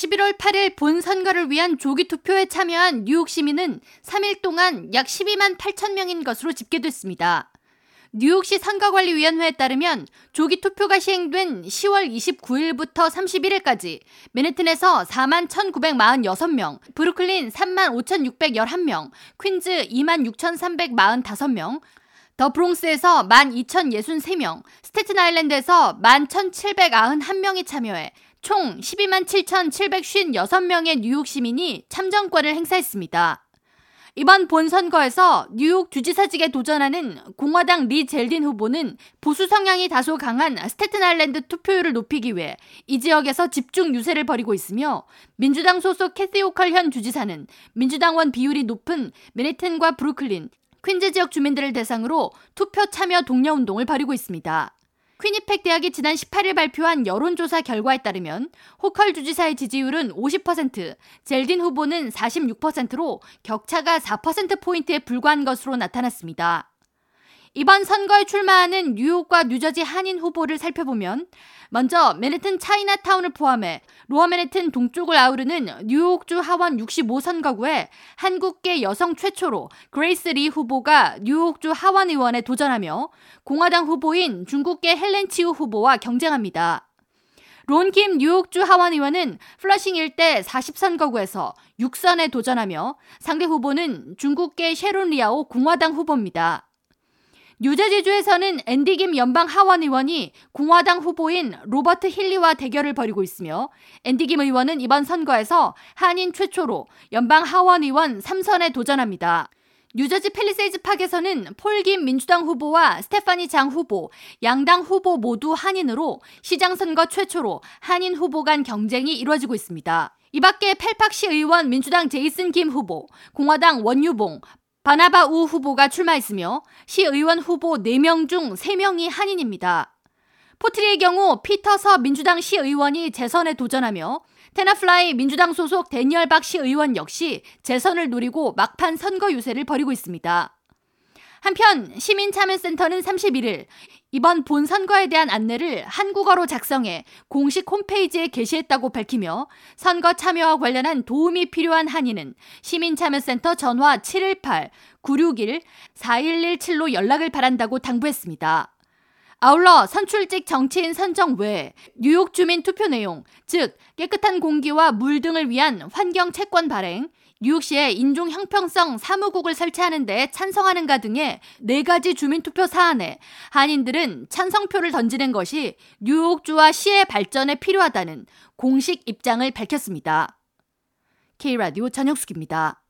11월 8일 본 선거를 위한 조기 투표에 참여한 뉴욕 시민은 3일 동안 약 12만 8천 명인 것으로 집계됐습니다. 뉴욕시 선거관리위원회에 따르면 조기 투표가 시행된 10월 29일부터 31일까지 맨해튼에서 4만 1,946명, 브루클린 3만 5,611명, 퀸즈 2만 6,345명, 더 브롱스에서 1만 2,063명, 스테튼 아일랜드에서 1만 1,791명이 참여해 총 12만 7,756명의 뉴욕 시민이 참정권을 행사했습니다. 이번 본선거에서 뉴욕 주지사직에 도전하는 공화당 리 젤딘 후보는 보수 성향이 다소 강한 스테튼 아일랜드 투표율을 높이기 위해 이 지역에서 집중 유세를 벌이고 있으며 민주당 소속 캐시 호컬 현 주지사는 민주당원 비율이 높은 맨해튼과 브루클린, 퀸즈 지역 주민들을 대상으로 투표 참여 독려 운동을 벌이고 있습니다. 퀴니팩 대학이 지난 18일 발표한 여론조사 결과에 따르면 호컬 주지사의 지지율은 50%, 젤딘 후보는 46%로 격차가 4%포인트에 불과한 것으로 나타났습니다. 이번 선거에 출마하는 뉴욕과 뉴저지 한인 후보를 살펴보면 먼저 맨해튼 차이나타운을 포함해 로어 맨해튼 동쪽을 아우르는 뉴욕주 하원 65선거구에 한국계 여성 최초로 그레이스 리 후보가 뉴욕주 하원 의원에 도전하며 공화당 후보인 중국계 헬렌 치우 후보와 경쟁합니다. 론 킴 뉴욕주 하원 의원은 플러싱 일대 40선거구에서 6선에 도전하며 상대 후보는 중국계 셰론 리아오 공화당 후보입니다. 뉴저지주에서는 앤디 김 연방 하원 의원이 공화당 후보인 로버트 힐리와 대결을 벌이고 있으며 앤디 김 의원은 이번 선거에서 한인 최초로 연방 하원 의원 3선에 도전합니다. 뉴저지 팰리세이즈 팍에서는 폴 김 민주당 후보와 스테파니 장 후보, 양당 후보 모두 한인으로 시장 선거 최초로 한인 후보 간 경쟁이 이루어지고 있습니다. 이 밖에 팰팍 시의원 민주당 제이슨 김 후보, 공화당 원유봉, 바나바 우 후보가 출마했으며 시의원 후보 4명 중 3명이 한인입니다. 포트리의 경우 피터 서 민주당 시의원이 재선에 도전하며 테나플라이 민주당 소속 대니얼 박 시의원 역시 재선을 노리고 막판 선거 유세를 벌이고 있습니다. 한편 시민참여센터는 31일 이번 본 선거에 대한 안내를 한국어로 작성해 공식 홈페이지에 게시했다고 밝히며 선거 참여와 관련한 도움이 필요한 한인은 시민참여센터 전화 718-961-4117로 연락을 바란다고 당부했습니다. 아울러 선출직 정치인 선정 외에 뉴욕 주민 투표 내용, 즉 깨끗한 공기와 물 등을 위한 환경 채권 발행, 뉴욕시에 인종 형평성 사무국을 설치하는 데 찬성하는가 등의 네 가지 주민투표 사안에 한인들은 찬성표를 던지는 것이 뉴욕주와 시의 발전에 필요하다는 공식 입장을 밝혔습니다. K라디오 전영숙입니다.